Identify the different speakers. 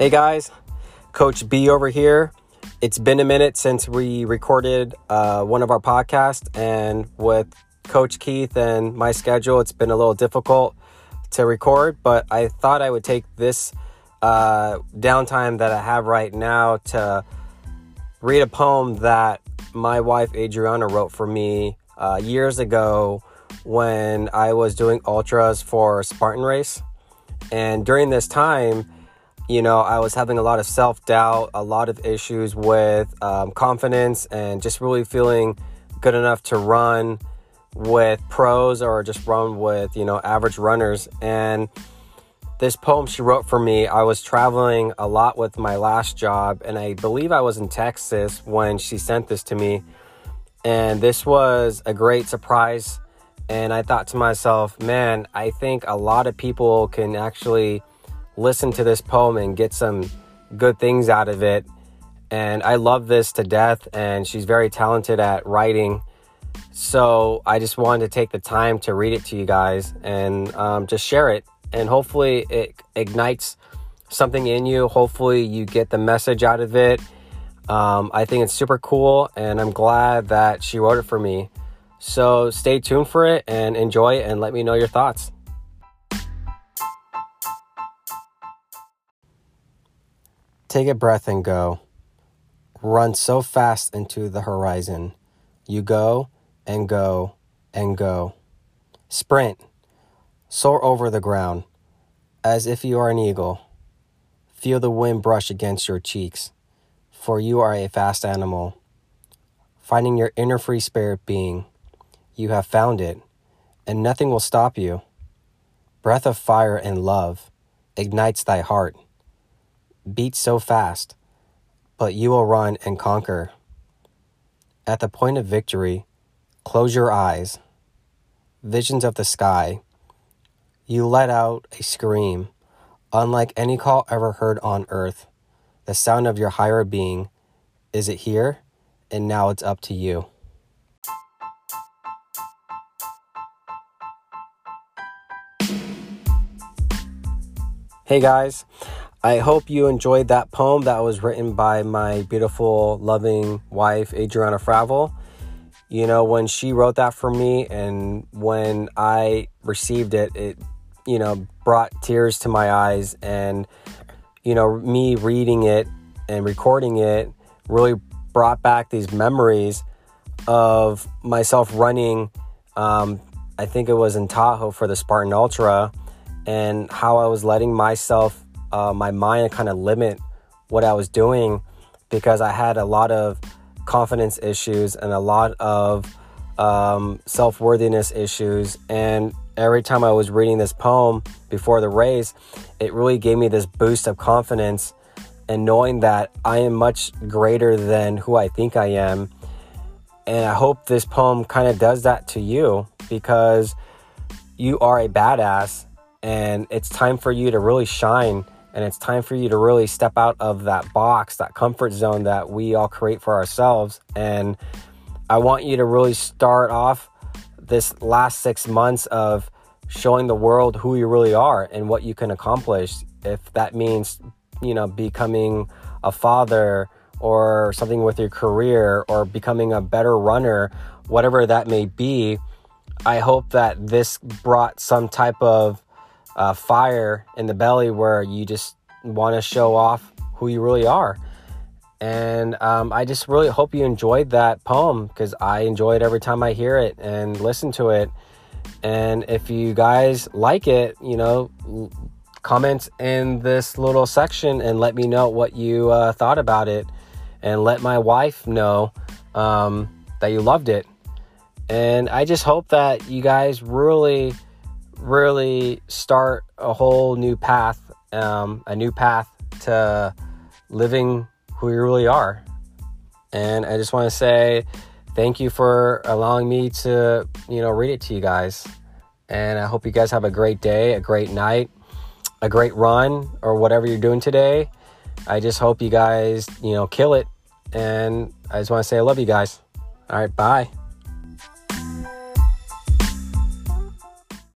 Speaker 1: Hey guys, Coach B over here. It's been a minute since we recorded uh, one of our podcasts, and with Coach Keith and my schedule, it's been a little difficult to record. But I thought I would take this uh, downtime that I have right now to read a poem that my wife Adriana wrote for me uh, years ago when I was doing ultras for Spartan Race. And during this time, you know, I was having a lot of self doubt, a lot of issues with um, confidence, and just really feeling good enough to run with pros or just run with, you know, average runners. And this poem she wrote for me, I was traveling a lot with my last job, and I believe I was in Texas when she sent this to me. And this was a great surprise. And I thought to myself, man, I think a lot of people can actually listen to this poem and get some good things out of it. And I love this to death, and she's very talented at writing. So I just wanted to take the time to read it to you guys and um, just share it. And hopefully, it ignites something in you. Hopefully, you get the message out of it. Um, I think it's super cool, and I'm glad that she wrote it for me. So stay tuned for it and enjoy it, and let me know your thoughts. Take a breath and go. Run so fast into the horizon. You go and go and go. Sprint. Soar over the ground as if you are an eagle. Feel the wind brush against your cheeks, for you are a fast animal. Finding your inner free spirit being, you have found it, and nothing will stop you. Breath of fire and love ignites thy heart beats so fast, but you will run and conquer. At the point of victory, close your eyes. Visions of the sky. You let out a scream, unlike any call ever heard on earth. The sound of your higher being. Is it here? And now it's up to you. Hey guys, I hope you enjoyed that poem that was written by my beautiful, loving wife, Adriana Fravel. You know, when she wrote that for me and when I received it, it, you know, brought tears to my eyes. And, you know, me reading it and recording it really brought back these memories of myself running. Um, I think it was in Tahoe for the Spartan Ultra, and how I was letting myself uh, my mind kind of limit what I was doing because I had a lot of confidence issues and a lot of um, self worthiness issues. And every time I was reading this poem before the race, it really gave me this boost of confidence and knowing that I am much greater than who I think I am. And I hope this poem kind of does that to you because you are a badass and it's time for you to really shine and it's time for you to really step out of that box, that comfort zone that we all create for ourselves. And I want you to really start off this last six months of showing the world who you really are and what you can accomplish. If that means, you know, becoming a father or something with your career or becoming a better runner, whatever that may be, I hope that this brought some type of uh, fire in the belly where you just want to show off who you really are. And um, I just really hope you enjoyed that poem because I enjoy it every time I hear it and listen to it. And if you guys like it, you know, comment in this little section and let me know what you uh, thought about it. And let my wife know um, that you loved it. And I just hope that you guys really really start a whole new path, um, a new path to living who you really are. And I just want to say thank you for allowing me to, you know, read it to you guys. And I hope you guys have a great day, a great night, a great run, or whatever you're doing today. I just hope you guys, you know, kill it. And I just want to say I love you guys. All right, bye.